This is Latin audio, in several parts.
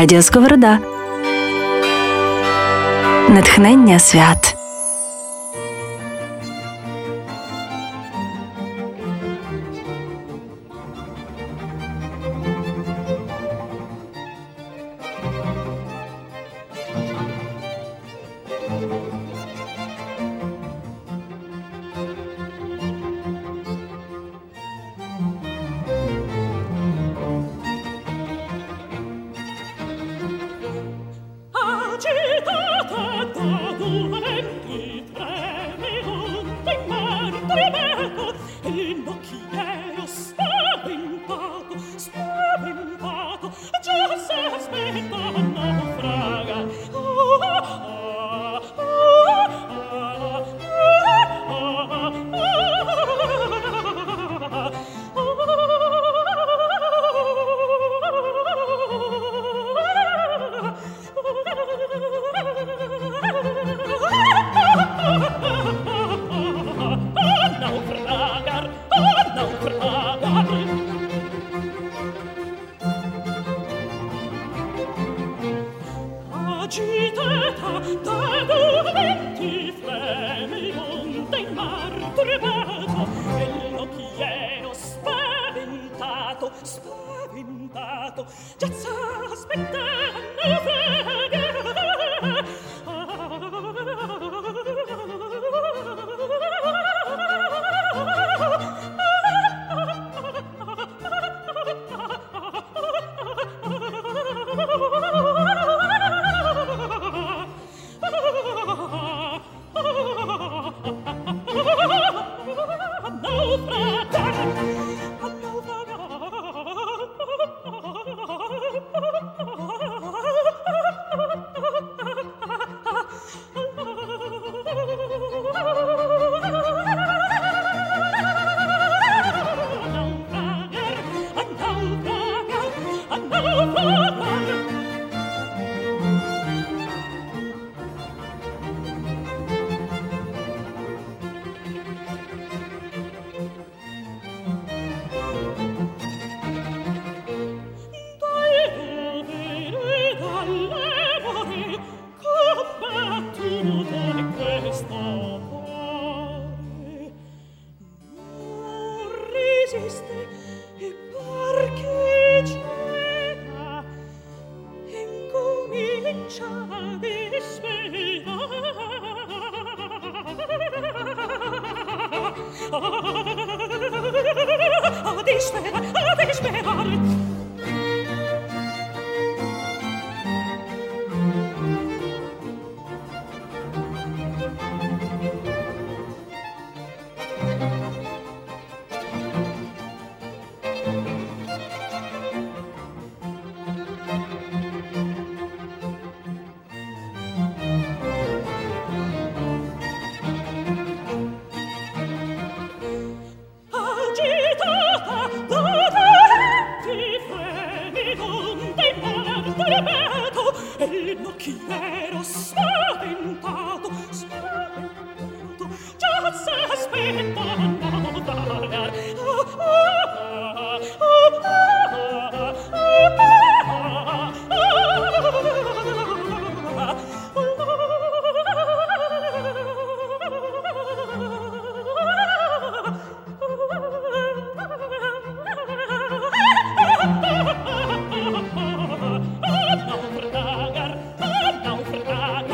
Радіо Сковорода. Натхнення свят. agitata da dove ti fremi monte in mar turbato e lo chiero spaventato spaventato giazzato Oh, oh, oh, oh, oh, incomincia a oh, oh, oh,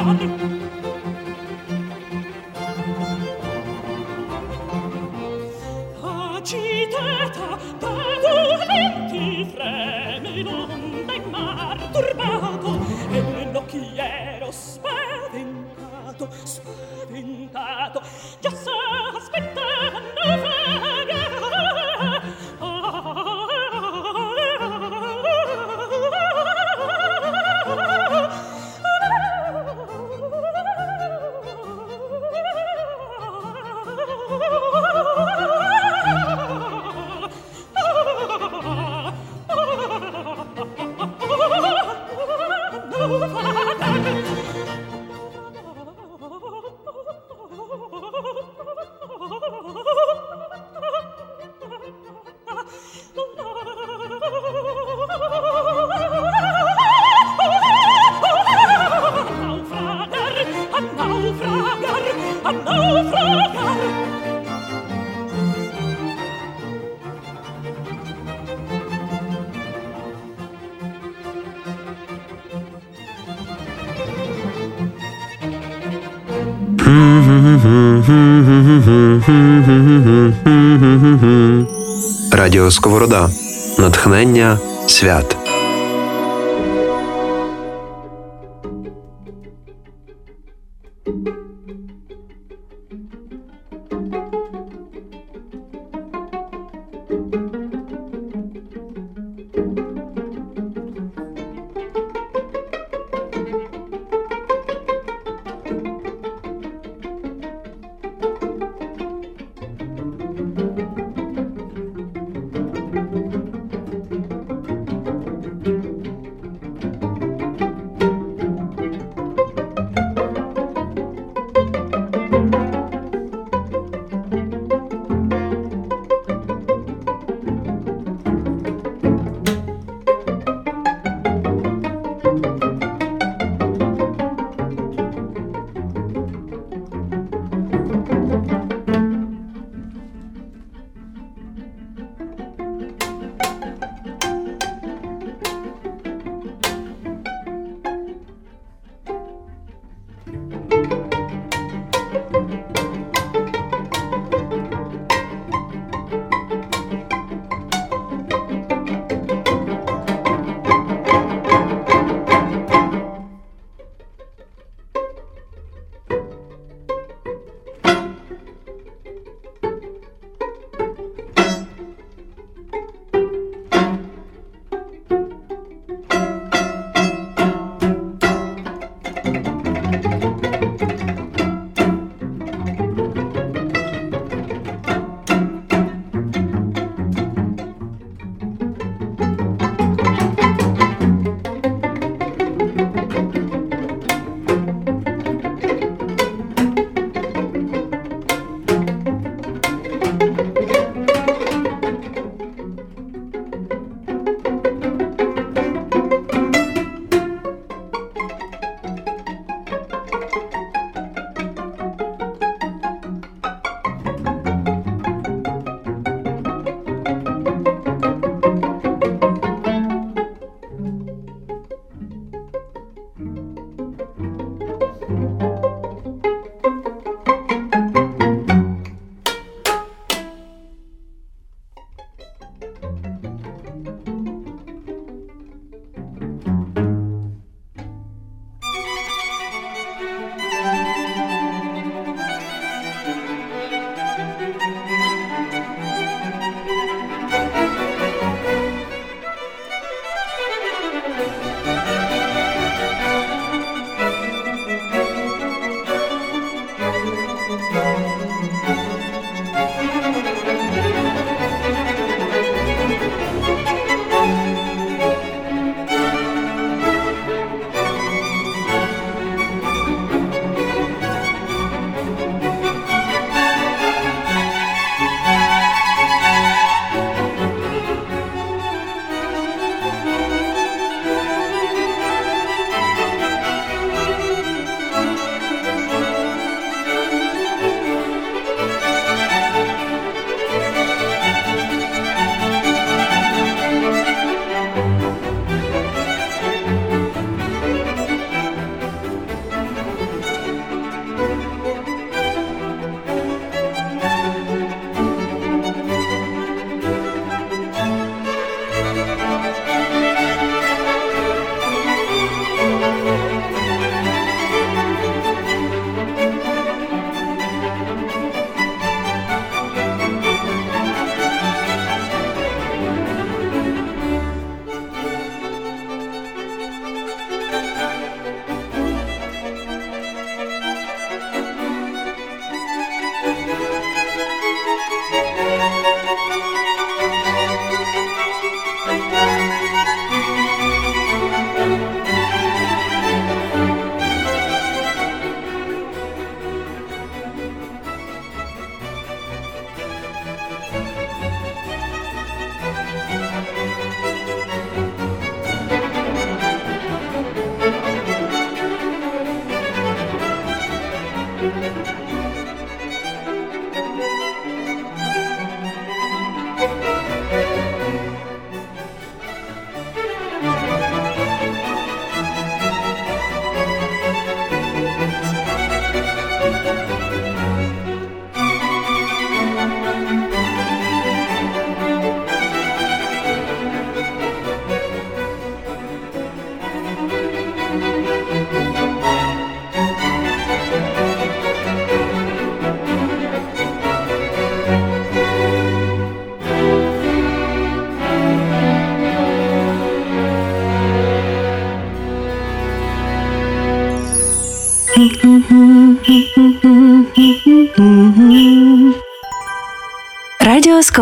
London. Радіо Сковорода. Натхнення свят.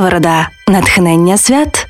Ужгорода. Натхнення свят.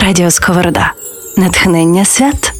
Радіо Сковорода. Натхнення свят.